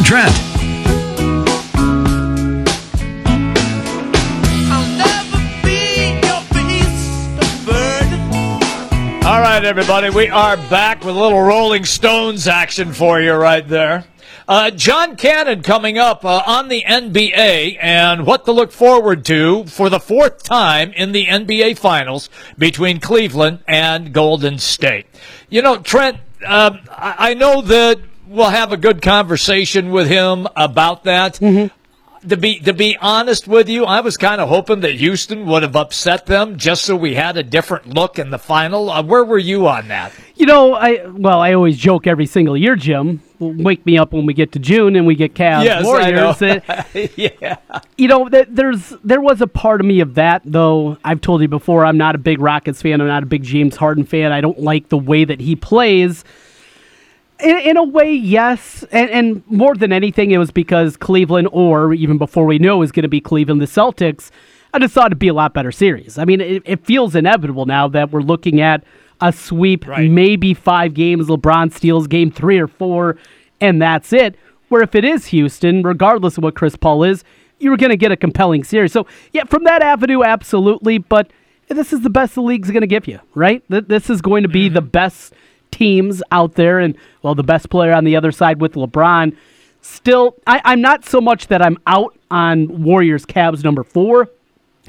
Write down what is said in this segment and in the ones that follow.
on Trent. All right, everybody, we are back with a little Rolling Stones action for you right there. Uh, John Cannon coming up uh, on the NBA and what to look forward to for the fourth time in the NBA Finals between Cleveland and Golden State. You know, Trent, uh, I know that we'll have a good conversation with him about that. Mm-hmm to be to be honest with you, I was kind of hoping that Houston would have upset them just so we had a different look in the final. Uh, where were you on that? You know, I well, I always joke every single year, Jim. Wake me up when we get to June and we get Cavs yes, Warriors. Yeah. You know, there's there was a part of me of that though. I've told you before, I'm not a big Rockets fan. I'm not a big James Harden fan. I don't like the way that he plays in, in a way, yes. And, and more than anything, it was because Cleveland, or even before we knew it was going to be Cleveland, the Celtics, I just thought it'd be a lot better series. I mean, it, it feels inevitable now that we're looking at a sweep, right. maybe five games. LeBron steals game three or four, and that's it. Where if it is Houston, regardless of what Chris Paul is, you're going to get a compelling series. So, yeah, from that avenue, absolutely. But this is the best the league's going to give you, right? This is going to be mm-hmm. the best teams out there, and well, the best player on the other side with LeBron. Still, I, I'm not so much that I'm out on Warriors Cavs number four,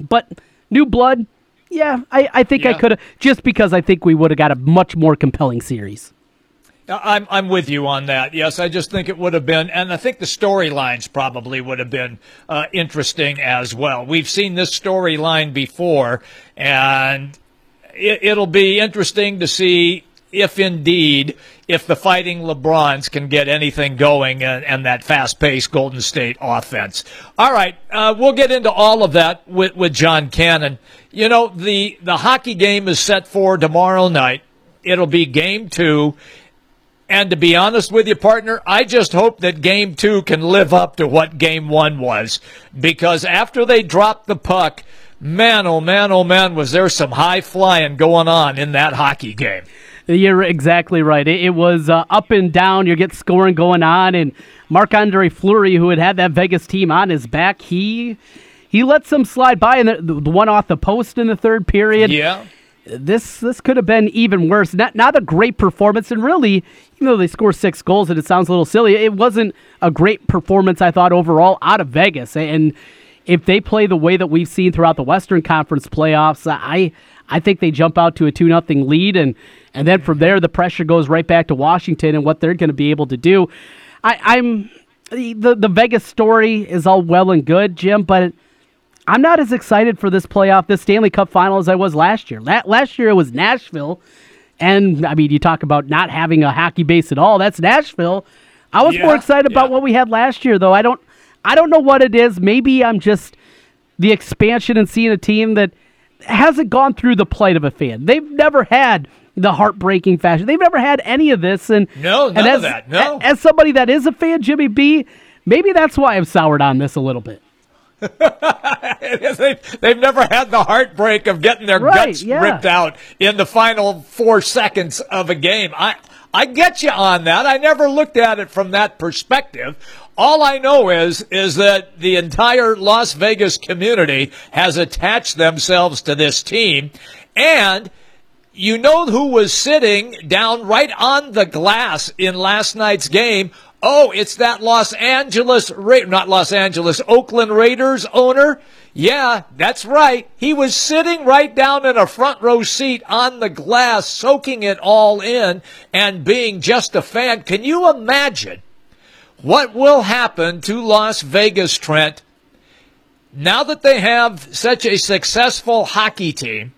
but new blood. Yeah, I, I think yeah. I could have just because I think we would have got a much more compelling series. I'm I'm with you on that. Yes, I just think it would have been, and I think the storylines probably would have been uh, interesting as well. We've seen this storyline before, and it, will be interesting to see if indeed, if the fighting LeBrons can get anything going and, and that fast paced Golden State offense. All right, uh, we'll get into all of that with, with John Cannon. You know, the, the hockey game is set for tomorrow night. It'll be game two. And to be honest with you, partner, I just hope that game two can live up to what game one was. Because after they dropped the puck, man, oh man, oh man, was there some high flying going on in that hockey game. You're exactly right. It, it was uh, up and down. You get scoring going on, and Marc Andre Fleury, who had had that Vegas team on his back, he he let some slide by, and the, the one off the post in the third period. Yeah this this could have been even worse. Not not a great performance, and really, even though they score six goals, and it sounds a little silly, it wasn't a great performance. I thought overall out of Vegas, and if they play the way that we've seen throughout the Western Conference playoffs, I I think they jump out to a two nothing lead, and and then from there, the pressure goes right back to Washington and what they're going to be able to do. I, I'm the the Vegas story is all well and good, Jim, but I'm not as excited for this playoff, this Stanley Cup final, as I was last year. La- last year it was Nashville, and I mean, you talk about not having a hockey base at all. That's Nashville. I was yeah, more excited yeah. about what we had last year, though. I don't, I don't know what it is. Maybe I'm just the expansion and seeing a team that hasn't gone through the plight of a fan. They've never had the heartbreaking fashion. They've never had any of this. And no, none and as, of that. No. As somebody that is a fan, Jimmy B, maybe that's why I've soured on this a little bit. they've, they've never had the heartbreak of getting their right, guts yeah. ripped out in the final four seconds of a game. I I get you on that. I never looked at it from that perspective. All I know is is that the entire Las Vegas community has attached themselves to this team and you know who was sitting down right on the glass in last night's game? Oh, it's that Los Angeles, Ra- not Los Angeles, Oakland Raiders owner. Yeah, that's right. He was sitting right down in a front row seat on the glass, soaking it all in and being just a fan. Can you imagine what will happen to Las Vegas, Trent, now that they have such a successful hockey team?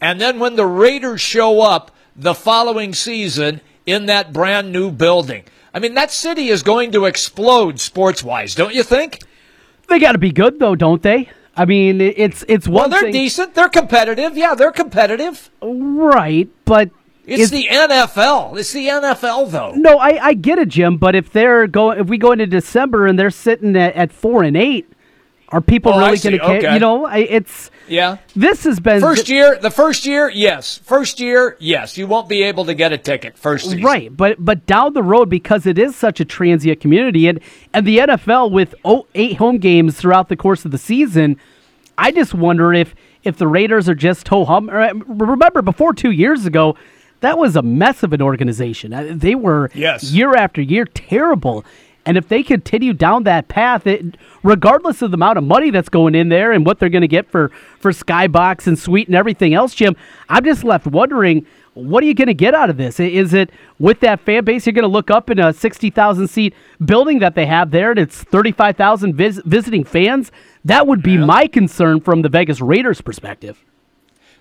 And then when the Raiders show up the following season in that brand new building, I mean, that city is going to explode sports wise, don't you think? They got to be good, though, don't they? I mean, it's it's one. Well, they're thing. decent. They're competitive. Yeah, they're competitive. Right, but it's, it's, the NFL. It's the NFL, though. No, I, I get it, Jim. But if they're going, if we go into December and they're sitting at, at four and eight, Are people Oh, really going to care? Okay. You know, I, it's Yeah. this has been First year, the first year, yes. First year, yes. You won't be able to get a ticket first season. Right, but but down the road because it is such a transient community and and the NFL with oh, eight home games throughout the course of the season, I just wonder if if the Raiders are just ho hum. uh, Remember, before two years ago, that was a mess of an organization. Uh, They were Yes. year after year terrible. And if they continue down that path, it, regardless of the amount of money that's going in there and what they're going to get for for Skybox and Suite and everything else, Jim, I'm just left wondering what are you going to get out of this? Is it with that fan base you're going to look up in a 60,000 seat building that they have there and it's 35,000 vis- visiting fans? That would be my concern from the Vegas Raiders perspective.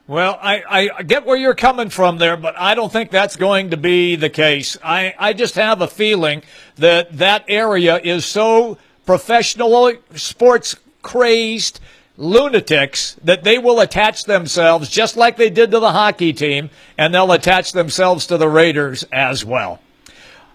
Well, I, I get where you're coming from there, but I don't think that's going to be the case. I, I just have a feeling that that area is so professional, sports crazed lunatics that they will attach themselves just like they did to the hockey team, and they'll attach themselves to the Raiders as well.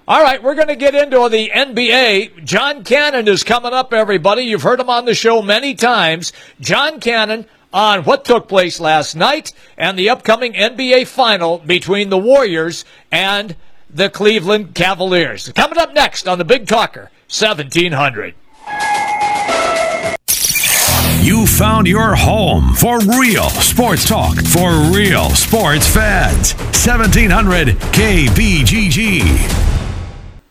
All right, we're going to get into the NBA. John Cannon is coming up, everybody. You've heard him on the show many times. John Cannon on what took place last night and the upcoming NBA final between the Warriors and the Cleveland Cavaliers. Coming up next on the Big Talker, 1700. You found your home for real sports talk for real sports fans. 1700 KBGG.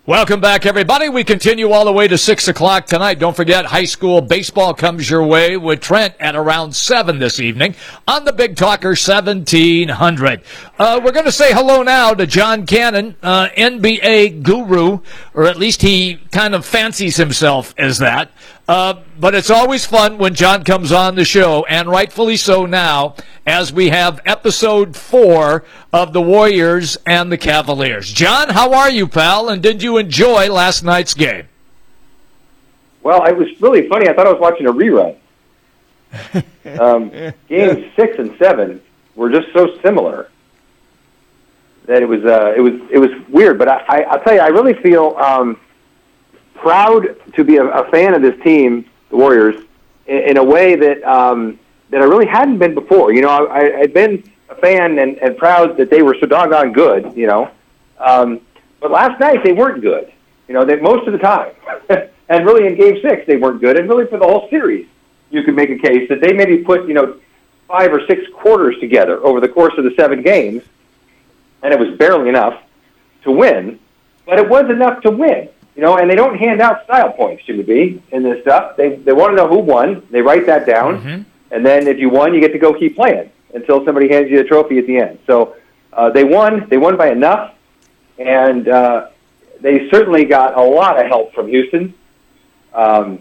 Welcome back, everybody. We continue all the way to 6 o'clock tonight. Don't forget, high school baseball comes your way with Trent at around 7 this evening on the Big Talker 1700. Uh, we're going to say hello now to John Cannon, uh, NBA guru, or at least he kind of fancies himself as that. Uh, but it's always fun when John comes on the show, and rightfully so now, as we have episode four of the Warriors and the Cavaliers. John, how are you, pal? And did you enjoy last night's game? Well, it was really funny. I thought I was watching a rerun. Um, games six and seven were just so similar that it was uh, it was it was weird. But I, I, I'll tell you, I really feel um, proud to be a, a fan of this team, the Warriors, in, in a way that um, that I really hadn't been before. You know, I, I'd been a fan and, and proud that they were so doggone good. You know, um, but last night they weren't good. You know, they most of the time, and really in Game Six they weren't good, and really for the whole series, you could make a case that they maybe put you know five or six quarters together over the course of the seven games, and it was barely enough to win, but it was enough to win. You know, and they don't hand out style points, Jimmy B, in this stuff. They they want to know who won. They write that down, and then if you won, you get to go keep playing until somebody hands you a trophy at the end. So uh, they won. They won by enough, and uh, they certainly got a lot of help from Houston. Um,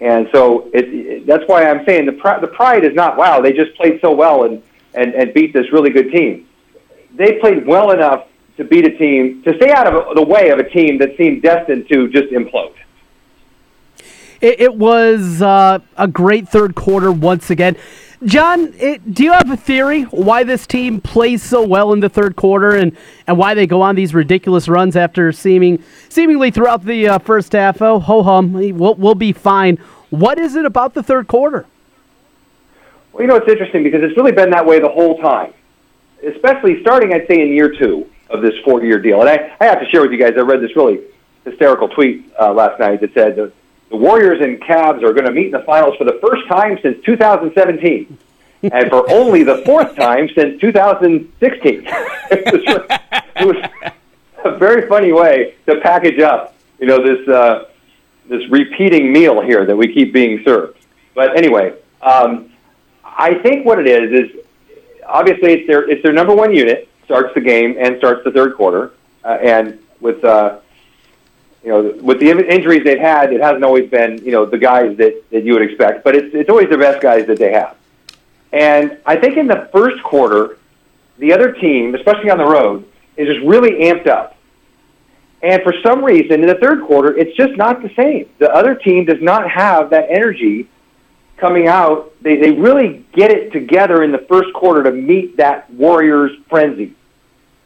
and so it, it, that's why I'm saying the pr- the pride is not wow. They just played so well and, and and beat this really good team. They played well enough to beat a team to stay out of the way of a team that seemed destined to just implode. It, it was uh, a great third quarter once again. John, it, do you have a theory why this team plays so well in the third quarter and, and why they go on these ridiculous runs after seeming seemingly throughout the uh, first half? Oh, ho hum, we'll, we'll be fine. What is it about the third quarter? Well, you know, it's interesting because it's really been that way the whole time, especially starting, I'd say, in year two of this four-year deal. And I, I have to share with you guys, I read this really hysterical tweet uh, last night that said the, Warriors and Cavs are going to meet in the finals for the first time since 2017, and for only the fourth time since 2016. it, was, it was a very funny way to package up, you know, this uh, this repeating meal here that we keep being served. But anyway, um, I think what it is is obviously it's their it's their number one unit starts the game and starts the third quarter, uh, and with uh, you know with the injuries they've had, it hasn't always been you know the guys that, that you would expect, but it's it's always the best guys that they have. And I think in the first quarter, the other team, especially on the road, is just really amped up. And for some reason, in the third quarter, it's just not the same. The other team does not have that energy coming out. They, they really get it together in the first quarter to meet that Warriors frenzy.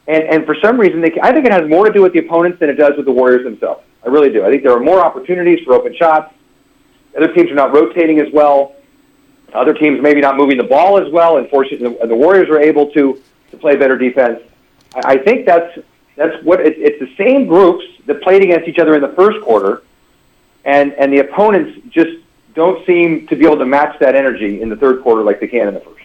And, and for some reason, they, I think it has more to do with the opponents than it does with the Warriors themselves. I really do. I think there are more opportunities for open shots. Other teams are not rotating as well. Other teams maybe not moving the ball as well, and forcing the, the Warriors are able to to play better defense. I, I think that's that's what it, it's the same groups that played against each other in the first quarter, and and the opponents just don't seem to be able to match that energy in the third quarter like they can in the first.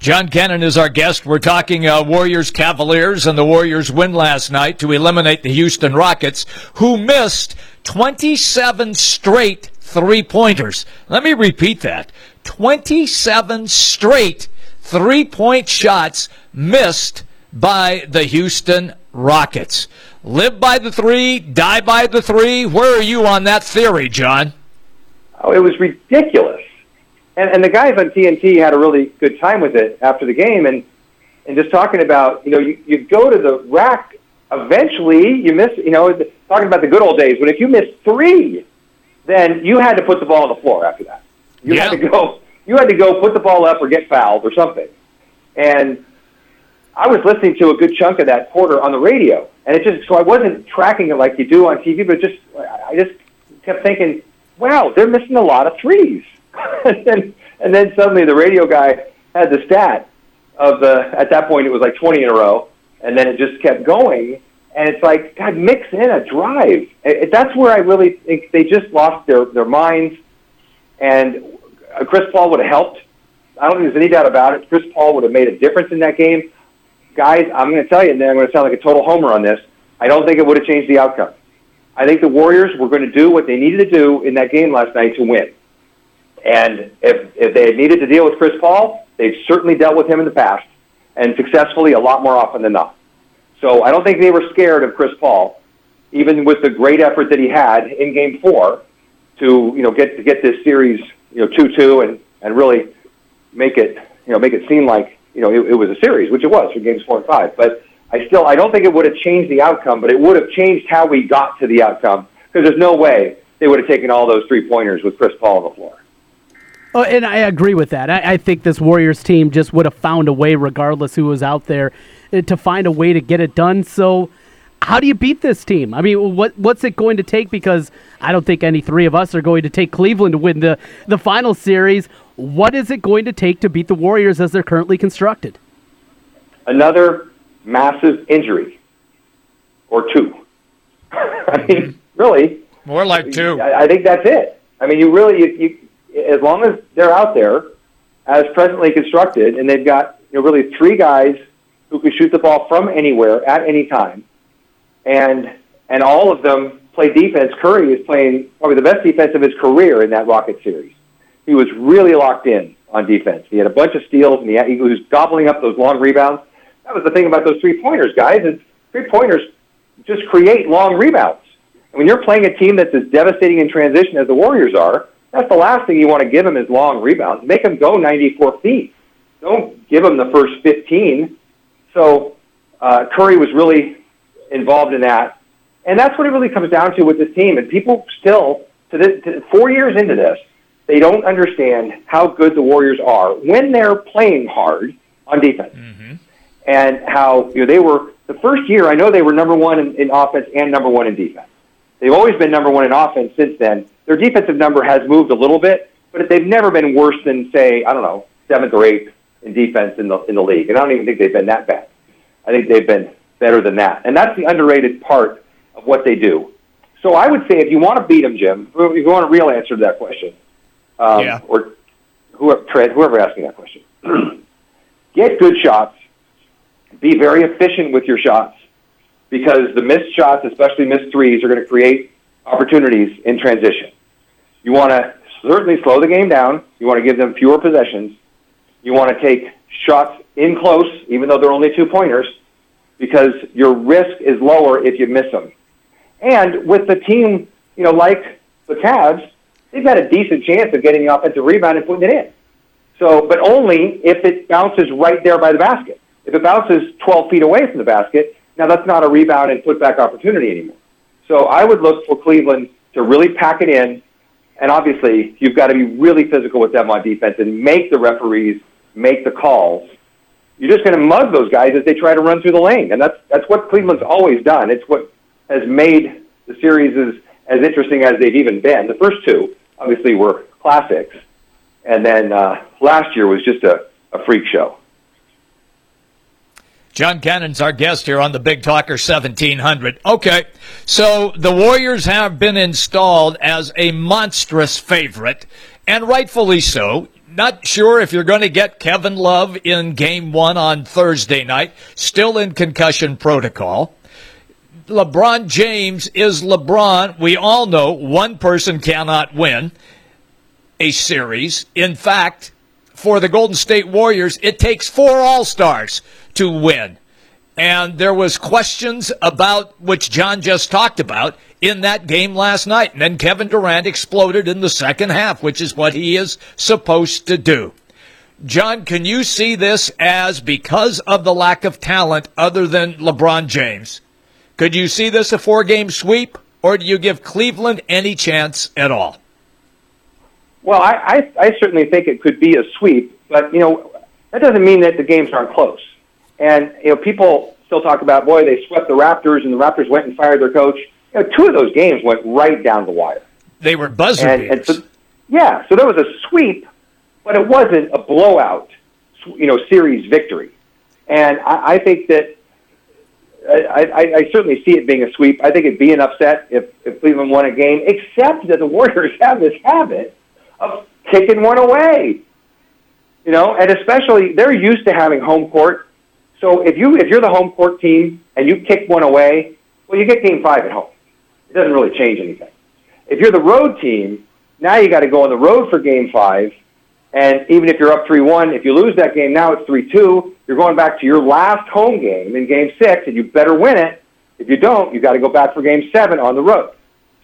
John Cannon is our guest. We're talking uh, Warriors Cavaliers and the Warriors win last night to eliminate the Houston Rockets, who missed 27 straight three pointers. Let me repeat that 27 straight three point shots missed by the Houston Rockets. Live by the three, die by the three. Where are you on that theory, John? Oh, it was ridiculous and, and the guys on TNT had a really good time with it after the game, and and just talking about you know you, you go to the rack. Eventually, you miss. You know, talking about the good old days. But if you miss three, then you had to put the ball on the floor after that. You yeah. had to go. You had to go put the ball up or get fouled or something. And I was listening to a good chunk of that quarter on the radio, and it just so I wasn't tracking it like you do on TV, but just I just kept thinking, wow, they're missing a lot of threes. and, then, and then suddenly the radio guy had the stat of the at that point it was like 20 in a row, and then it just kept going. And it's like God, mix in a drive. It, that's where I really think they just lost their their minds. And uh, Chris Paul would have helped. I don't think there's any doubt about it. Chris Paul would have made a difference in that game. Guys, I'm going to tell you, and then I'm going to sound like a total homer on this. I don't think it would have changed the outcome. I think the Warriors were going to do what they needed to do in that game last night to win. And if, if they had needed to deal with Chris Paul, they've certainly dealt with him in the past and successfully a lot more often than not. So I don't think they were scared of Chris Paul, even with the great effort that he had in Game Four to you know get to get this series you know two two and and really make it you know make it seem like you know it, it was a series, which it was for Games Four and Five. But I still I don't think it would have changed the outcome, but it would have changed how we got to the outcome because there's no way they would have taken all those three pointers with Chris Paul on the floor. Oh, and I agree with that. I, I, think this Warriors team just would have found a way, regardless who was out there, eh, to find a way to get it done. So, how do you beat this team? I mean, what what's it going to take? Because I don't think any three of us are going to take Cleveland to win the the final series. What is it going to take to beat the Warriors as they're currently constructed? Another massive injury, or two. I mean, really, more like two. I, I think that's it. I mean, you really you, you as long as they're out there as presently constructed, and they've got you know really three guys who can shoot the ball from anywhere at any time, and and all of them play defense. Curry is playing probably the best defense of his career in that Rocket series. He was really locked in on defense. He had a bunch of steals, and he, had, he was gobbling up those long rebounds. That was the thing about those three pointers, guys. Is three pointers just create long rebounds. And when you're playing a team that's as devastating in transition as the Warriors are, that's the last thing you want to give him is long rebounds. Make him go 94 feet. Don't give him the first 15. So uh, Curry was really involved in that. And that's what it really comes down to with this team. And people still, to this, to four years into this, they don't understand how good the Warriors are when they're playing hard on defense. Mm-hmm. And how you know they were the first year. I know they were number one in, in offense and number one in defense. They've always been number one in offense since then. Their defensive number has moved a little bit, but they've never been worse than, say, I don't know, seventh or eighth in defense in the in the league. And I don't even think they've been that bad. I think they've been better than that. And that's the underrated part of what they do. So I would say if you want to beat them, Jim, if you want a real answer to that question, um, yeah. or whoever, Trent, whoever asked me that question, get good shots, be very efficient with your shots, because the missed shots, especially missed threes, are going to create opportunities in transition. You want to certainly slow the game down. You want to give them fewer possessions. You want to take shots in close, even though they're only two pointers, because your risk is lower if you miss them. And with the team, you know, like the Cavs, they've got a decent chance of getting the offensive rebound and putting it in. So, but only if it bounces right there by the basket. If it bounces 12 feet away from the basket, now, that's not a rebound and putback opportunity anymore. So I would look for Cleveland to really pack it in. And obviously, you've got to be really physical with them on defense and make the referees make the calls. You're just going to mug those guys as they try to run through the lane. And that's, that's what Cleveland's always done. It's what has made the series as, as interesting as they've even been. The first two, obviously were classics, and then uh, last year was just a, a freak show. John Cannon's our guest here on the Big Talker 1700. Okay, so the Warriors have been installed as a monstrous favorite, and rightfully so. Not sure if you're going to get Kevin Love in game one on Thursday night, still in concussion protocol. LeBron James is LeBron. We all know one person cannot win a series. In fact, for the Golden State Warriors, it takes four All Stars to win. And there was questions about which John just talked about in that game last night. And then Kevin Durant exploded in the second half, which is what he is supposed to do. John, can you see this as because of the lack of talent other than LeBron James? Could you see this a four game sweep, or do you give Cleveland any chance at all? Well, I, I, I certainly think it could be a sweep, but you know that doesn't mean that the games aren't close. And you know, people still talk about, boy, they swept the Raptors, and the Raptors went and fired their coach. You know, two of those games went right down the wire. They were buzzer and, and so, yeah, so there was a sweep, but it wasn't a blowout, you know, series victory. And I, I think that I, I, I certainly see it being a sweep. I think it'd be an upset if, if Cleveland won a game, except that the Warriors have this habit of kicking one away. You know, and especially they're used to having home court. So if you if you're the home court team and you kick one away, well, you get game five at home. It doesn't really change anything. If you're the road team, now you got to go on the road for game five. And even if you're up 3 1, if you lose that game, now it's 3 2. You're going back to your last home game in game six, and you better win it. If you don't, you got to go back for game seven on the road.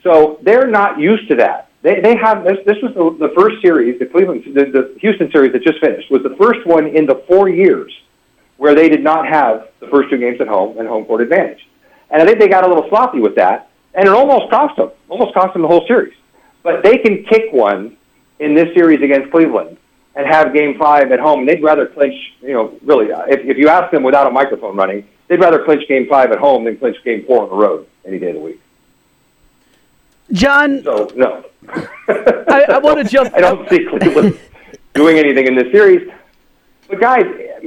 So they're not used to that. They, they have this. This was the, the first series, the Cleveland, the, the Houston series that just finished, was the first one in the four years where they did not have the first two games at home and home court advantage. And I think they got a little sloppy with that, and it almost cost them, almost cost them the whole series. But they can kick one in this series against Cleveland and have Game Five at home. And they'd rather clinch, you know, really, uh, if, if you ask them without a microphone running, they'd rather clinch Game Five at home than clinch Game Four on the road any day of the week. John. So no. I, I want to jump. I don't see Cleveland doing anything in this series. But guys,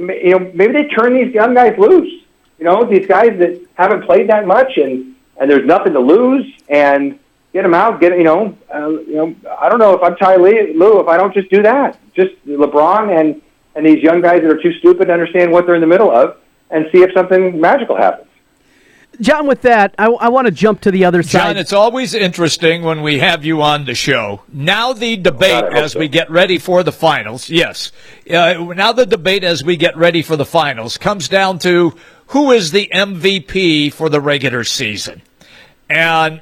you know, maybe they turn these young guys loose. You know, these guys that haven't played that much and and there's nothing to lose and get them out. Get you know, uh, you know. I don't know if I'm Ty Lue if I don't just do that. Just LeBron and and these young guys that are too stupid to understand what they're in the middle of, and see if something magical happens. John, with that, I, I want to jump to the other side. John, it's always interesting when we have you on the show. Now the debate God, as so. we get ready for the finals. Yes. Uh, now the debate as we get ready for the finals comes down to who is the MVP for the regular season. And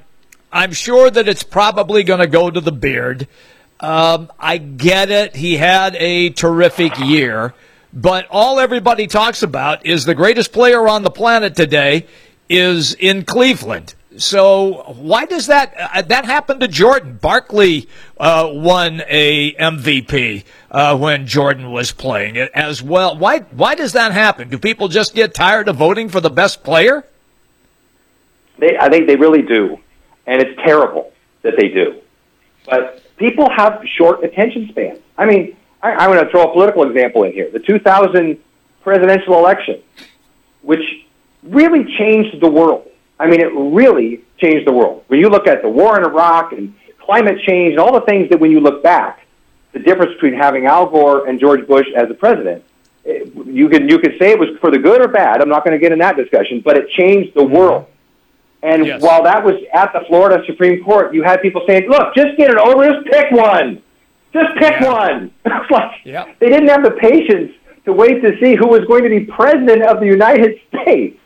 I'm sure that it's probably going to go to the beard. Um, I get it. He had a terrific year. But all everybody talks about is the greatest player on the planet today is in Cleveland. So why does that uh, that happen to Jordan? Barkley uh, won a MVP uh, when Jordan was playing it as well. Why why does that happen? Do people just get tired of voting for the best player? They, I think they really do, and it's terrible that they do. But people have short attention spans. I mean, I, I'm going to throw a political example in here: the 2000 presidential election, which really changed the world. I mean, it really changed the world. When you look at the war in Iraq and climate change and all the things that when you look back, the difference between having Al Gore and George Bush as the president, it, you can you can say it was for the good or bad. I'm not going to get in that discussion, but it changed the world. And Yes. while that was at the Florida Supreme Court, you had people saying, "Look, just get it over. Just pick one. Just pick Yeah. one." It's like Yeah. they didn't have the patience to wait to see who was going to be president of the United States.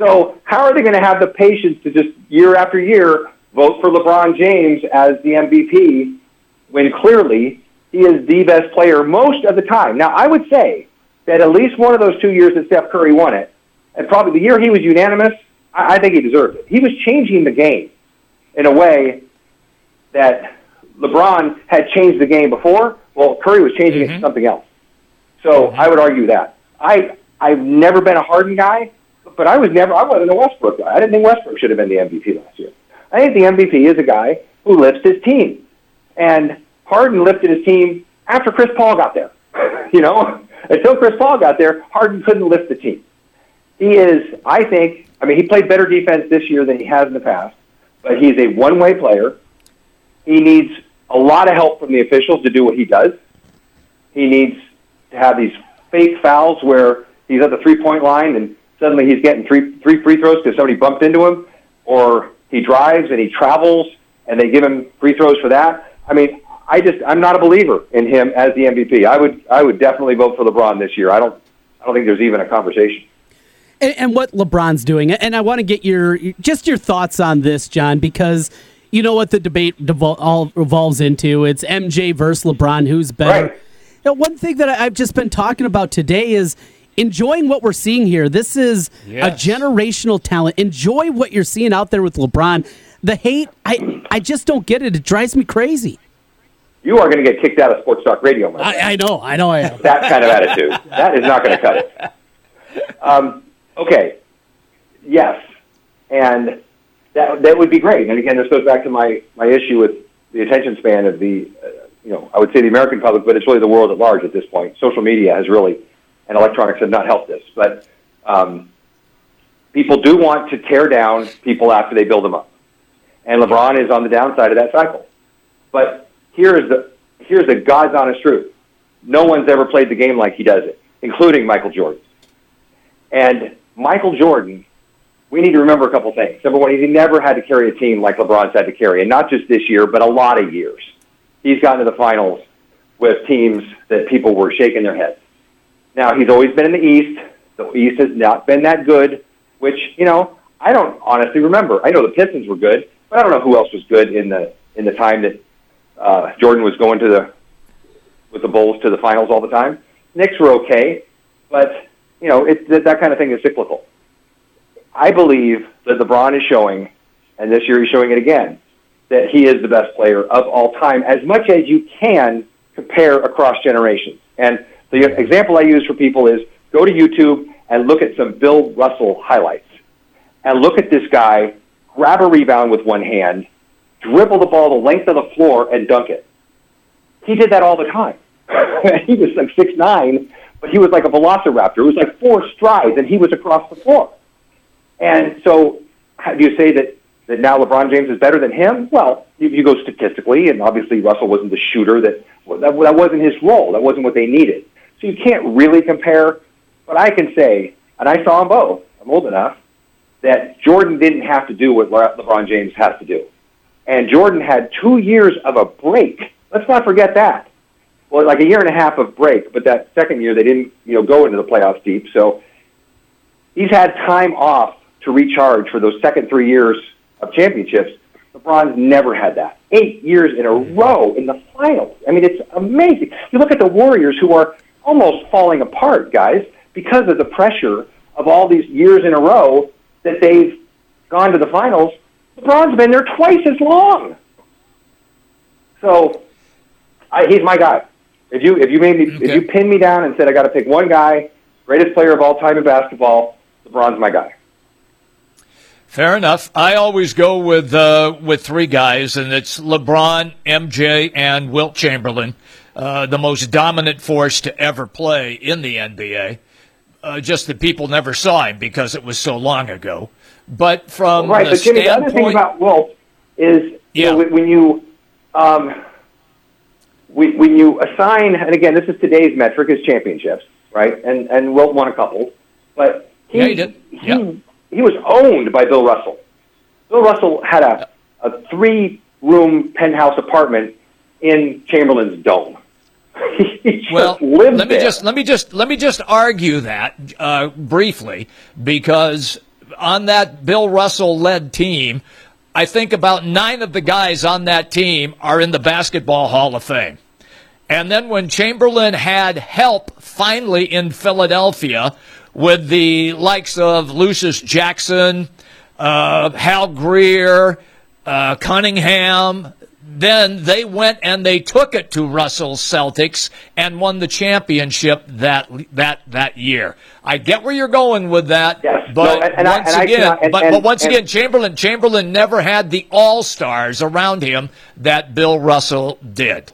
So how are they going to have the patience to just year after year vote for LeBron James as the MVP when clearly he is the best player most of the time? Now, I would say that at least one of those two years that Steph Curry won it, and probably the year he was unanimous, I, I think he deserved it. He was changing the game in a way that LeBron had changed the game before. Well, Curry was changing it to mm-hmm. something else. So mm-hmm. I would argue that. I I've never been a Harden guy, but I was never I wasn't a Westbrook guy. I didn't think Westbrook should have been the MVP last year. I think the MVP is a guy who lifts his team. And Harden lifted his team after Chris Paul got there. you know, until Chris Paul got there, Harden couldn't lift the team. He is, I think, I mean, he played better defense this year than he has in the past, but he's a one-way player. He needs a lot of help from the officials to do what he does. He needs to have these fake fouls where he's at the three-point line and suddenly he's getting three three free throws because somebody bumped into him, or he drives and he travels and they give him free throws for that. I mean, I just I'm not a believer in him as the MVP. I would I would definitely vote for LeBron this year. I don't I don't think there's even a conversation. And, and what LeBron's doing, and I want to get your just your thoughts on this, John, because you know what the debate devol- all revolves into. It's MJ versus LeBron, who's better. Right. Know, one thing that I've just been talking about today is enjoying what we're seeing here. This is Yes. a generational talent. Enjoy what you're seeing out there with LeBron. The hate, I I just don't get it. It drives me crazy. You are going to get kicked out of Sports Talk Radio, my. I, I know, I know, I am. that kind of attitude. That is not going to cut it. Um, okay, yes, and that that would be great. And again, this goes back to my my issue with the attention span of the, uh, you know, I would say the American public, but it's really the world at large at this point. Social media has really, and electronics have not helped this. But um, people do want to tear down people after they build them up, and LeBron is on the downside of that cycle. But here's the here's the God's honest truth no one's ever played the game like he does it, including Michael Jordan. And Michael Jordan, we need to remember a couple things. Number one, he never had to carry a team like LeBron's had to carry, and not just this year, but a lot of years. He's gotten to the finals with teams that people were shaking their heads. Now, he's always been in the East. The East has not been that good, which, you know, I don't honestly remember. I know the Pistons were good, but I don't know who else was good in the in the time that uh, Jordan was going to the with the Bulls to the finals all the time. Knicks were okay, but you know it, that, that kind of thing is cyclical. I believe that LeBron is showing, and this year he's showing it again, that he is the best player of all time, as much as you can compare across generations. And the example I use for people is go to YouTube and look at some Bill Russell highlights, and look at this guy grab a rebound with one hand, dribble the ball the length of the floor, and dunk it he did that all the time. he was like six nine, but he was like a velociraptor. It was like four strides, and he was across the floor. And so, do you say that that now LeBron James is better than him? Well, if you go statistically, and obviously Russell wasn't the shooter that that, that wasn't his role. That wasn't what they needed. So you can't really compare. But I can say, and I saw them both. I'm old enough that Jordan didn't have to do what Le- LeBron James has to do, and Jordan had two years of a break Let's not forget that. Well, like a year and a half of break, but that second year they didn't, you know, go into the playoffs deep. So he's had time off to recharge for those second three years of championships. LeBron's never had that. Eight years in a row in the finals. I mean, it's amazing. You look at the Warriors who are almost falling apart, guys, because of the pressure of all these years in a row that they've gone to the finals. LeBron's been there twice as long. So I, he's my guy. If you if you made me if you pinned me down and said I got to pick one guy, greatest player of all time in basketball, LeBron's my guy. Fair enough. I always go with uh, with three guys, and it's LeBron, MJ, and Wilt Chamberlain, uh, the most dominant force to ever play in the NBA. Uh, just that people never saw him because it was so long ago. But from Right, the but Jimmy, the other thing about Wilt is you Yeah. know, when you um, when you assign, and again, this is today's metric is championships, right? And and Wilt won a couple, but he Yeah, he did. he, Yeah. he was owned by Bill Russell. Bill Russell had a a three room penthouse apartment in Chamberlain's dome. Well, let me there. just let me just let me just argue that uh, briefly because on that Bill Russell led team, I think about nine of the guys on that team are in the Basketball Hall of Fame. And then when Chamberlain had help finally in Philadelphia with the likes of Lucious Jackson, uh, Hal Greer, uh, Cunningham, then they went and they took it to Russell's Celtics and won the championship that that that year. I get where you're going with that, Yes. but No, and- and once I again, cannot- and- but, and- but once and- again, Chamberlain Chamberlain never had the all stars around him that Bill Russell did.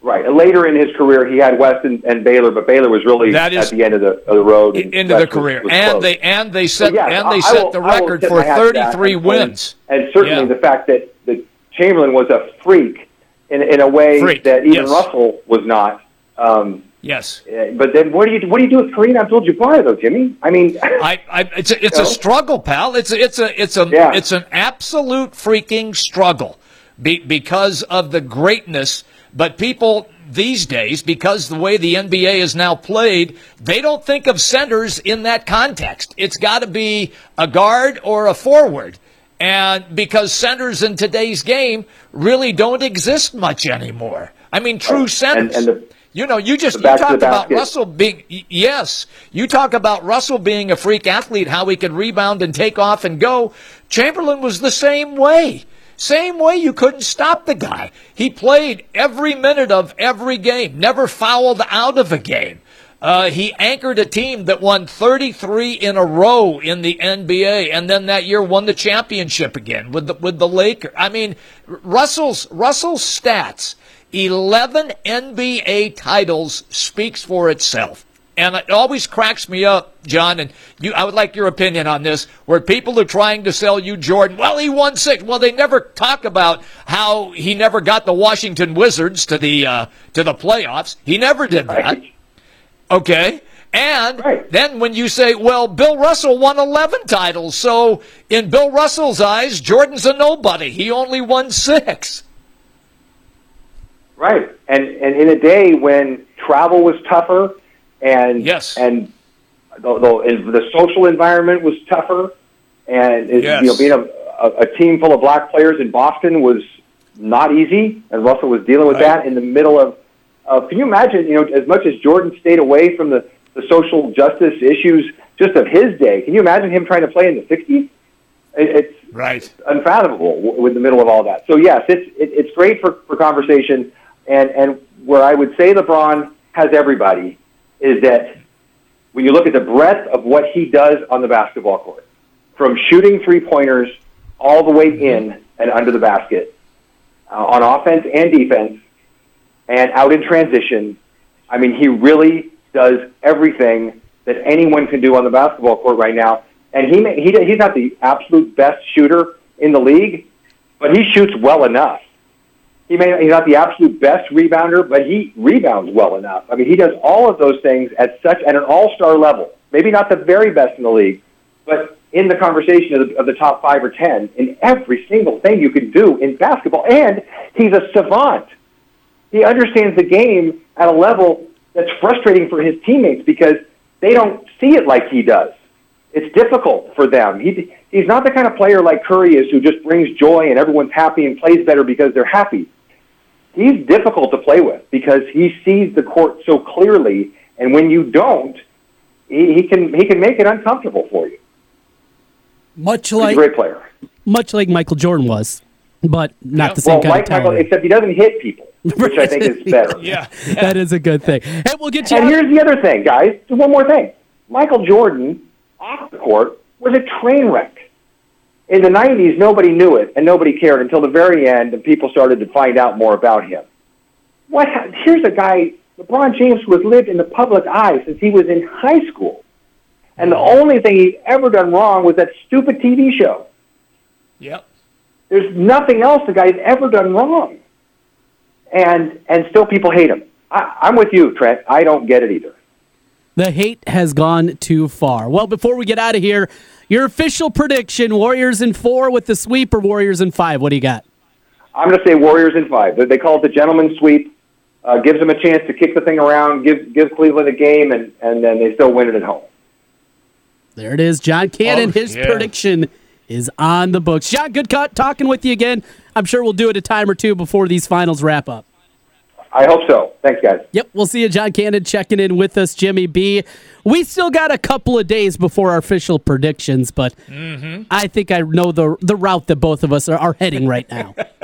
Right. Later in his career, he had West and, and Baylor, but Baylor was really That is- at the end of the, of the road. and into West the career, was and close. they and they set So, yes, and they I- I set will- the record for my hat to that. 33 wins. And certainly Yeah. the fact that, that Chamberlain was a freak in, in a way Freak, that even yes. Russell was not. Um, Yes. eh, but then what do you what do you do with Kareem Abdul-Jabbar though, Jimmy? I mean, I, I, it's a, it's a know? struggle, pal. It's a, it's a, it's a, Yeah. it's an absolute freaking struggle be, because of the greatness. But people these days, because the way the NBA is now played, they don't think of centers in that context. It's got to be a guard or a forward. And because centers in today's game really don't exist much anymore. I mean, true centers. and the- you know, you just you talked about. Russell being yes. You talk about Russell being a freak athlete, how he could rebound and take off and go. Chamberlain was the same way. Same way you couldn't stop the guy. He played every minute of every game, never fouled out of a game. Uh, he anchored a team that won 33 in a row in the NBA, and then that year won the championship again with the, with the Lakers. I mean, Russell's Russell's stats, 11 NBA titles, speaks for itself. And it always cracks me up, John, and you, I would like your opinion on this, where people are trying to sell you Jordan. Well, he won six. Well, they never talk about how he never got the Washington Wizards to the uh, to the playoffs. He never did that. Right. Okay. And Right. then when you say, well, Bill Russell won 11 titles, so in Bill Russell's eyes, Jordan's a nobody. He only won six. Right, and and in a day when travel was tougher, and Yes. and the, the, the social environment was tougher, and Yes. you know being a, a, a team full of black players in Boston was not easy, and Russell was dealing with Right. that in the middle of. Of can you imagine? You know, as much as Jordan stayed away from the the social justice issues just of his day, can you imagine him trying to play in the '60s? It, it's Right. unfathomable w- with the middle of all that. So yes, it's it, it's great for, for conversation, and and where I would say LeBron has everybody is that when you look at the breadth of what he does on the basketball court, from shooting three pointers all the way in and under the basket, uh, on offense and defense, and out in transition. I mean, he really does everything that anyone can do on the basketball court right now. And he may, he he's not the absolute best shooter in the league, but he shoots well enough. He may he's not the absolute best rebounder, but he rebounds well enough. I mean, he does all of those things at such at an all-star level. Maybe not the very best in the league, but in the conversation of the, of the top five or ten in every single thing you can do in basketball. And he's a savant. He understands the game at a level that's frustrating for his teammates because they don't see it like he does. It's difficult for them. He, he's not the kind of player like Curry is who just brings joy and everyone's happy and plays better because they're happy. He's difficult to play with because he sees the court so clearly, and when you don't, he, he can he can make it uncomfortable for you. Much He's a like great player. much like Michael Jordan was, but not Yeah. the same Well, kind like of Michael, except he doesn't hit people, which I think is better. Yeah. that is a good thing. Hey, we'll get you. And out- here's the other thing, guys. One more thing. Michael Jordan, off the court, was a train wreck. In the 90s, nobody knew it and nobody cared until the very end, and people started to find out more about him. What? Here's a guy, LeBron James, who has lived in the public eye since he was in high school. And the only thing he's ever done wrong was that stupid TV show. Yep. There's nothing else the guy's ever done wrong. And and still people hate him. I, I'm with you, Trent. I don't get it either. The hate has gone too far. Well, before we get out of here, your official prediction: Warriors in four with the sweep, or Warriors in five? What do you got? I'm going to say Warriors in five. They- They call it the gentleman's sweep. Uh, gives them a chance to kick the thing around, give give Cleveland a game, and, and then they still win it at home. There it is, John Cannon. Oh, His yeah. prediction is on the books. John, good cut talking with you again. I'm sure we'll do it a time or two before these finals wrap up. I hope so. Thanks, guys. Yep, we'll see you, John Cannon, checking in with us, Jimmy B. We still got a couple of days before our official predictions, but mm-hmm. I think I know the the route that both of us are, are heading right now.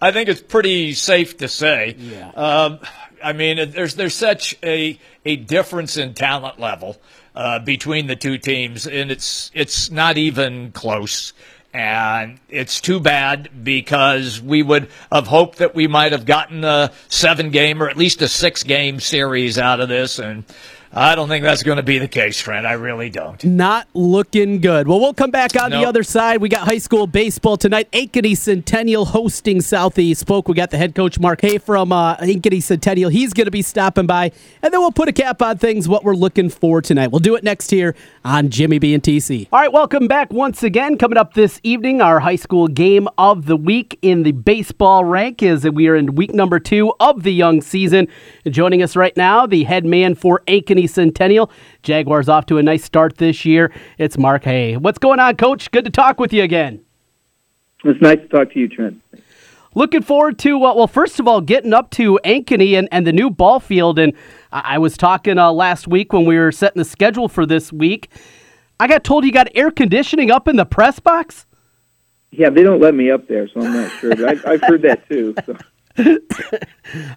I think it's pretty safe to say. Yeah. Um, I mean, there's there's such a a difference in talent level uh, between the two teams, and it's it's not even close. And it's too bad because we would have hoped that we might have gotten a seven game or at least a six game series out of this. And I don't think that's going to be the case, Trent. I really don't. Not looking good. Well, we'll come back on Nope. the other side. We got high school baseball tonight. Ankeny Centennial hosting Southeast Polk. We got the head coach Mark Hay from uh, Ankeny Centennial. He's going to be stopping by, and then we'll put a cap on things. What we're looking for tonight. We'll do it next here on Jimmy B and TC. All right, welcome back once again. Coming up this evening, our high school game of the week in the baseball rank is we are in week number two of the young season. Joining us right now, the head man for Ankeny Centennial. Jaguars off to a nice start this year. It's Mark Hay. What's going on, Coach? Good to talk with you again. It's nice to talk to you, Trent. Looking forward to, uh, well, first of all, getting up to Ankeny and, and the new ball field. And I, I was talking uh, last week when we were setting the schedule for this week. I got told you got air conditioning up in the press box. Yeah, they don't let me up there, so I'm not sure. But I've, I've heard that too. So.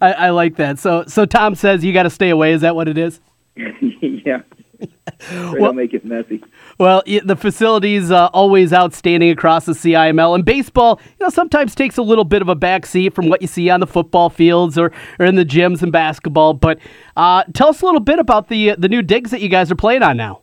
I, I like that. So, so Tom says you got to stay away. Is that what it is? yeah. Try Well- to make it messy. Well, the facility's uh, always outstanding across the CIML, and baseball, you know, sometimes takes a little bit of a backseat from what you see on the football fields or, or in the gyms and basketball. But uh, tell us a little bit about the the new digs that you guys are playing on now.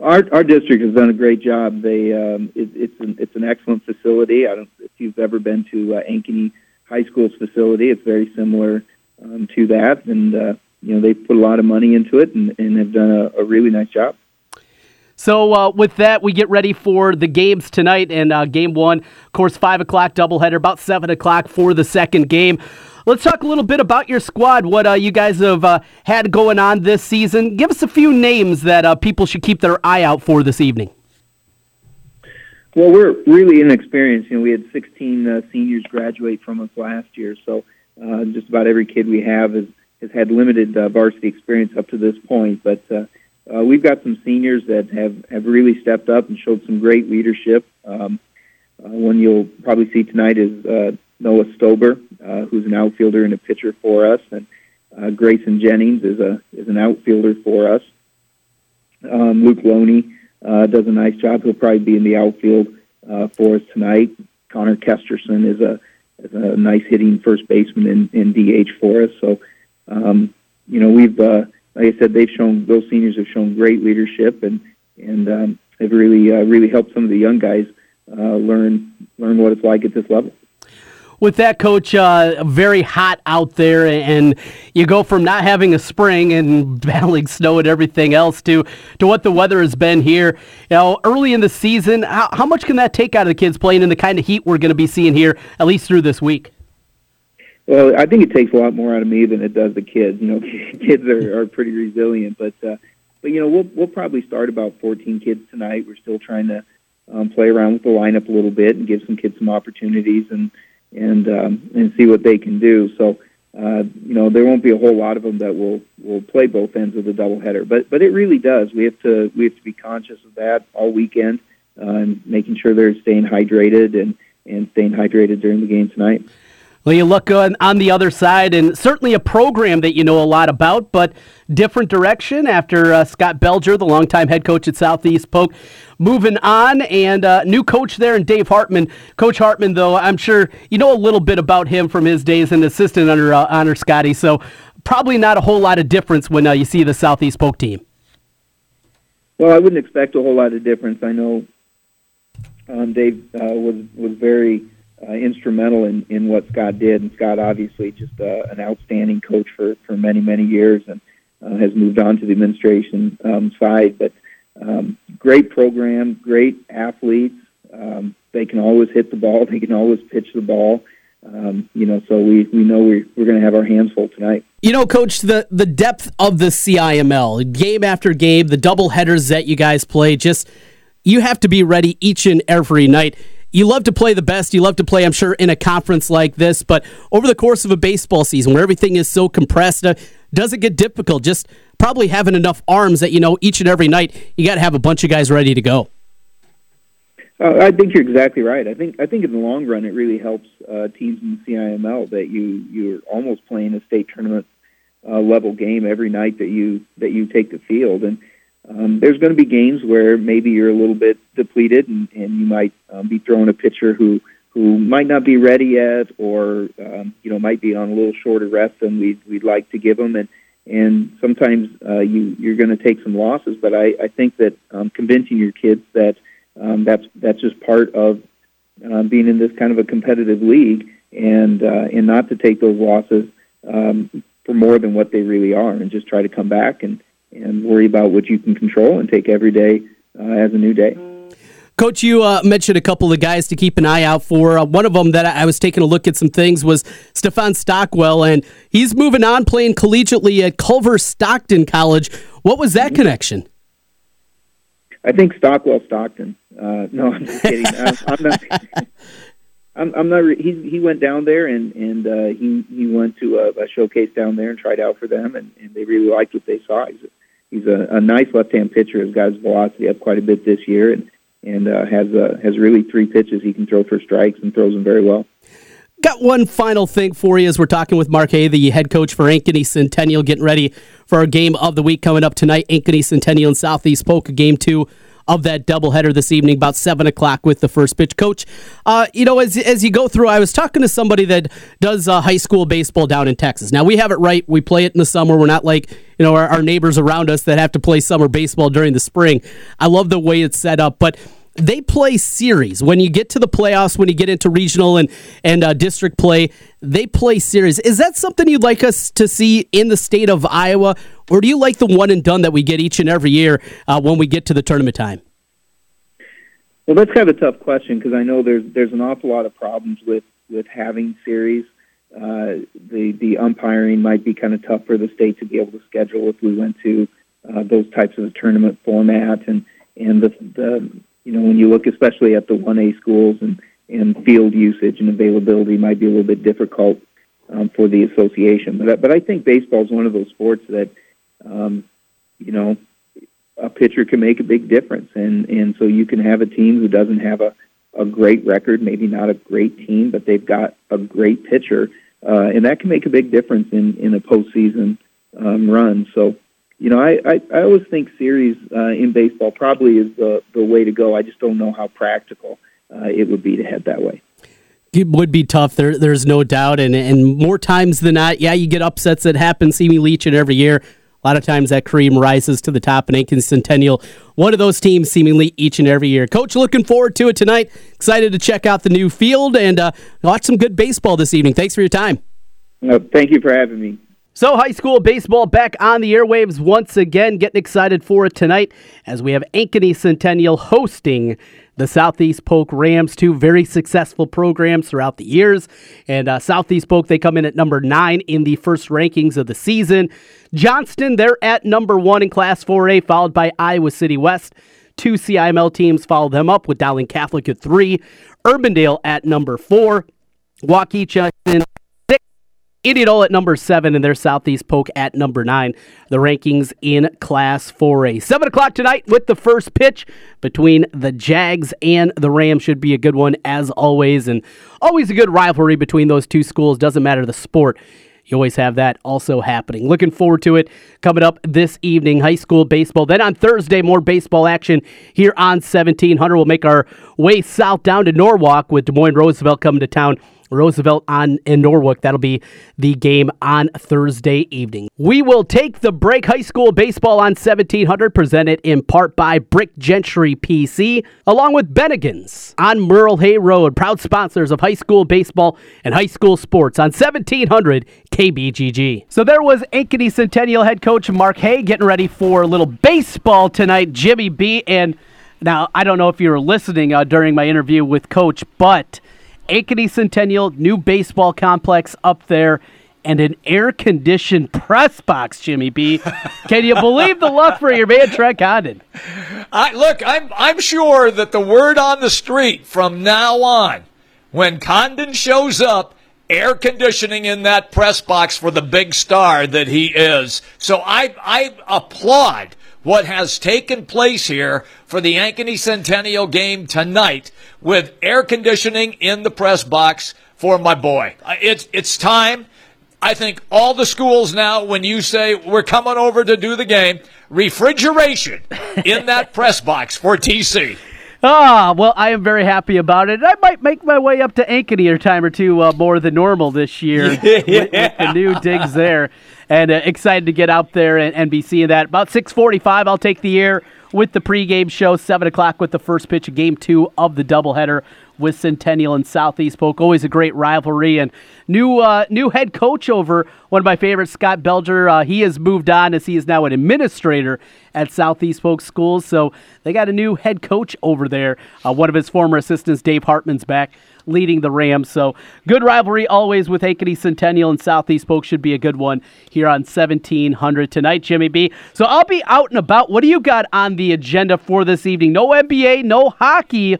Our our district has done a great job. They um, it, it's an it's an excellent facility. I don't if you've ever been to uh, Ankeny High School's facility. It's very similar um, to that, and uh, you know they put a lot of money into it and, and have done a, a really nice job. So uh, with that, we get ready for the games tonight, and uh, game one, of course, five o'clock doubleheader, about seven o'clock for the second game. Let's talk a little bit about your squad. What uh, you guys have uh, had going on this season. Give us a few names that uh, people should keep their eye out for this evening. Well, we're really inexperienced. You know, we had 16 uh, seniors graduate from us last year, so just about every kid we have has, had limited varsity experience up to this point. But uh, we've got some seniors that have, have really stepped up and showed some great leadership. Um, uh, one you'll probably see tonight is uh, Noah Stober, uh, who's an outfielder and a pitcher for us, and uh, Grayson Jennings is a is an outfielder for us. Um, Luke Loney uh, does a nice job. He'll probably be in the outfield for us tonight. Connor Kesterson is a is a nice hitting first baseman in, in DH for us. So, um, you know, we've uh, like I said, they've shown those seniors have shown great leadership and and um, have really uh, really helped some of the young guys uh, learn learn what it's like at this level. with that coach uh, very hot out there and you go from not having a spring and battling snow and everything else to to what the weather has been here you know early in the season how, how much can that take out of the kids playing in the kind of heat we're going to be seeing here at least through this week Well, I think it takes a lot more out of me than it does the kids. You know, kids are, are pretty resilient, but uh, but you know, we'll we'll probably start about 14 kids tonight. We're still trying to um, play around with the lineup a little bit and give some kids some opportunities and and um, and see what they can do. So. Uh, you know, there won't be a whole lot of them that will will play both ends of the doubleheader, but but it really does. We have to we have to be conscious of that all weekend uh, and making sure they're staying hydrated and and staying hydrated during the game tonight. Well you look on, on the other side and certainly a program that you know a lot about but different direction after uh, scott belger the longtime head coach at southeast polk moving on and uh, new coach there and dave hartman coach hartman though i'm sure you know a little bit about him from his days an assistant under uh, honor scotty so probably not a whole lot of difference when uh, you see the southeast polk team Well, I wouldn't expect a whole lot of difference. I know um, Dave uh, was was very uh, instrumental in, in what Scott did, and Scott obviously just uh, an outstanding coach for, for many many years, and uh, has moved on to the administration um, side. But um, great program, great athletes. Um, they can always hit the ball. They can always pitch the ball. Um, you know, so we, we know we, we're going to have our hands full tonight. You know, Coach, the, the depth of the CIML, game after game, the double headers that you guys play, just you have to be ready each and every night. You love to play the best. You love to play, I'm sure, in a conference like this. But over the course of a baseball season where everything is so compressed, uh, does it get difficult? Just probably having enough arms that, you know, each and every night you got to have a bunch of guys ready to go. Uh, I think you're exactly right. I think I think in the long run, it really helps uh, teams in the CIML that you you're almost playing a state tournament uh, level game every night that you that you take the field. And um, there's going to be games where maybe you're a little bit depleted, and, and you might um, be throwing a pitcher who who might not be ready yet, or um, you know might be on a little shorter rest than we'd we'd like to give them. And and sometimes uh, you you're going to take some losses. But I, I think that um, convincing your kids that um, that's that's just part of uh, being in this kind of a competitive league, and uh, and not to take those losses um, for more than what they really are, and just try to come back and and worry about what you can control and take every day uh, as a new day. Coach, you uh, mentioned a couple of guys to keep an eye out for. Uh, one of them that I was taking a look at some things was Stefan Stockwell, and he's moving on playing collegiately at Culver Stockton College. What was that connection? I think Stockwell Stockton. Uh, no, I'm just kidding. I'm, I'm not. I'm, I'm not. Re- he he went down there and and uh, he he went to a, a showcase down there and tried out for them, and, and they really liked what they saw. He's a, he's a, a nice left-hand pitcher. Has got his velocity up quite a bit this year, and and uh, has uh, has really three pitches he can throw for strikes and throws them very well. Got one final thing for you as we're talking with Mark Hay, the head coach for Ankeny Centennial, getting ready for our game of the week coming up tonight. Ankeny Centennial and Southeast Polk, game two of that doubleheader this evening, about seven o'clock with the first pitch. Coach, uh, you know, as as you go through, I was talking to somebody that does uh, high school baseball down in Texas. Now we have it right; we play it in the summer. We're not like you know our, our neighbors around us that have to play summer baseball during the spring. I love the way it's set up, but they play series. When you get to the playoffs when you get into regional and and uh, district play they play series. Is that something you'd like us to see in the state of iowa? Or do you like the one and done that we get each and every year uh, when we get to the tournament time? Well that's kind of a tough question because i know there's there's an awful lot of problems with with having series. Uh, the the umpiring might be kind of tough for the state to be able to schedule if we went to uh, those types of tournament format and and the, the you know, when you look especially at the 1A schools and, and field usage and availability might be a little bit difficult um, for the association. But, but I think baseball is one of those sports that, um, you know, a pitcher can make a big difference. And, and so you can have a team who doesn't have a, a great record, maybe not a great team, but they've got a great pitcher. Uh, and that can make a big difference in, in a postseason um, run. So you know, I, I, I always think series uh, in baseball probably is the, the way to go. I just don't know how practical uh, it would be to head that way. It would be tough. There, there's no doubt, and and more times than not, yeah, you get upsets that happen seemingly each and every year. A lot of times that cream rises to the top, and Ankeny Centennial, one of those teams, seemingly each and every year. Coach, looking forward to it tonight. Excited to check out the new field and uh, watch some good baseball this evening. Thanks for your time. Uh, thank you for having me. So, high school baseball back on the airwaves once again. Getting excited for it tonight as we have Ankeny Centennial hosting the Southeast Polk Rams, two very successful programs throughout the years. And uh, Southeast Polk, they come in at number nine in the first rankings of the season. Johnston, they're at number one in Class 4A, followed by Iowa City West. Two CIML teams follow them up with Dowling Catholic at three, Urbandale at number four, Waukecha Indianola at number seven and their Southeast Polk at number nine. The rankings in Class 4A. Seven o'clock tonight with the first pitch between the Jags and the Rams should be a good one as always, and always a good rivalry between those two schools. Doesn't matter the sport. You always have that also happening. Looking forward to it coming up this evening. High school baseball. Then on Thursday, more baseball action here on 1700. We'll make our way south down to Norwalk with Des Moines Roosevelt coming to town Roosevelt on in Norwalk. That'll be the game on Thursday evening. We will take the break. High school baseball on 1700, presented in part by Brick Gentry PC, along with Bennigan's on Merle Hay Road. Proud sponsors of high school baseball and high school sports on 1700 KBGG. So there was Ankeny Centennial head coach Mark Hay getting ready for a little baseball tonight. Jimmy B and now I don't know if you were listening uh, during my interview with Coach, but Ankeny Centennial, new baseball complex up there, and an air conditioned press box, Jimmy B. Can you believe the luck for your man, Trent Condon? I, look, I'm I'm sure that the word on the street from now on, when Condon shows up, air conditioning in that press box for the big star that he is. So I I applaud what has taken place here for the Ankeny Centennial game tonight with air conditioning in the press box for my boy. Uh, it's it's time. I think all the schools now, when you say we're coming over to do the game, refrigeration in that press box for TC. Ah, well, I am very happy about it. I might make my way up to Ankeny a time or two uh, more than normal this year yeah. with, with, the new digs there, and uh, excited to get out there and, and be seeing that. About six forty-five, I'll take the air with the pregame show. Seven o'clock with the first pitch of Game Two of the doubleheader with Centennial and Southeast Polk. Always a great rivalry. And new uh, new head coach over one of my favorites, Scott Belger. Uh, he has moved on as he is now an administrator at Southeast Polk Schools. So they got a new head coach over there. Uh, one of his former assistants, Dave Hartman's back leading the Rams. So good rivalry always with Ankeny Centennial and Southeast Polk should be a good one here on 1700 tonight, Jimmy B. So I'll be out and about. What do you got on the agenda for this evening? No NBA, no hockey.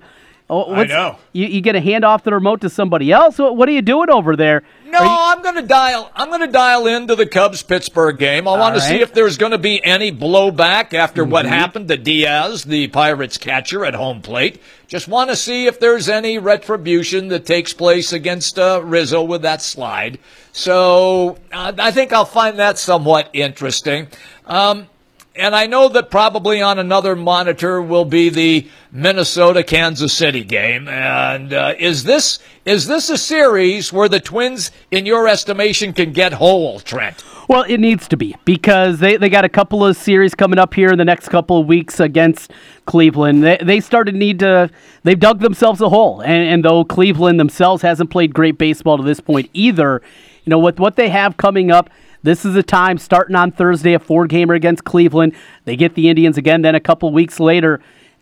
Oh, I know. You, you get a hand off the remote to somebody else. What, what are you doing over there? No, you... I'm going to dial. I'm going to dial into the Cubs Pittsburgh game. I want right. to see if there's going to be any blowback after mm-hmm. what happened to Diaz, the Pirates catcher at home plate. Just want to see if there's any retribution that takes place against uh, Rizzo with that slide. So uh, I think I'll find that somewhat interesting. Um, and I know that probably on another monitor will be the Minnesota Kansas City game. And uh, is this is this a series where the Twins, in your estimation, can get whole, Trent? Well, it needs to be because they, they got a couple of series coming up here in the next couple of weeks against Cleveland. They, they started need to, they've dug themselves a hole. And, and though Cleveland themselves hasn't played great baseball to this point either, you know, with what they have coming up, this is a time starting on Thursday, a four gamer against Cleveland. They get the Indians again, then a couple weeks later.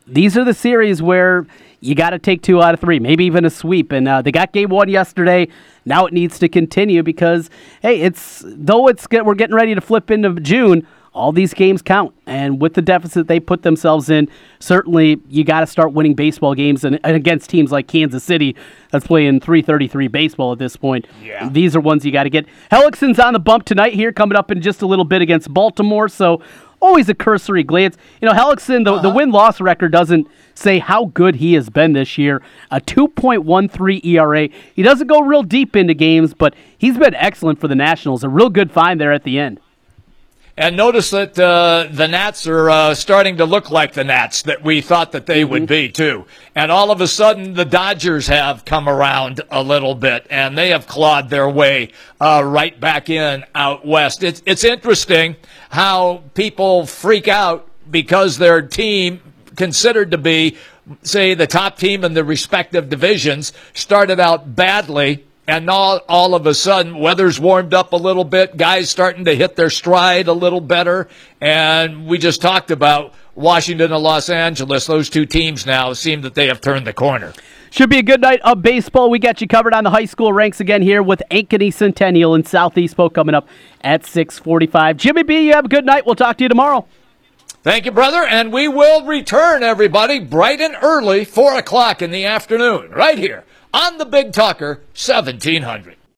These are the series where you got to take two out of three, maybe even a sweep. And uh, they got game one yesterday. Now it needs to continue because, hey, it's though it's we're getting ready to flip into June all these games count. And with the deficit they put themselves in, certainly you got to start winning baseball games and, and, against teams like Kansas City that's playing 333 baseball at this point. Yeah. These are ones you got to get. Hellickson's on the bump tonight here, coming up in just a little bit against Baltimore. So always a cursory glance. You know, Hellickson, the, uh-huh. the win loss record doesn't say how good he has been this year. A 2.13 ERA. He doesn't go real deep into games, but he's been excellent for the Nationals. A real good find there at the end. And notice that uh, the Nats are uh, starting to look like the Nats that we thought that they mm-hmm. would be too. And all of a sudden, the Dodgers have come around a little bit, and they have clawed their way uh, right back in out west. It's it's interesting how people freak out because their team considered to be, say, the top team in the respective divisions started out badly and all, all of a sudden, weather's warmed up a little bit. Guys starting to hit their stride a little better. And we just talked about Washington and Los Angeles. Those two teams now seem that they have turned the corner. Should be a good night of baseball. We got you covered on the high school ranks again here with Ankeny Centennial and Southeast Polk coming up at 645. Jimmy B, you have a good night. We'll talk to you tomorrow. Thank you, brother. And we will return, everybody, bright and early, 4 o'clock in the afternoon, right here on the Big Talker 1700.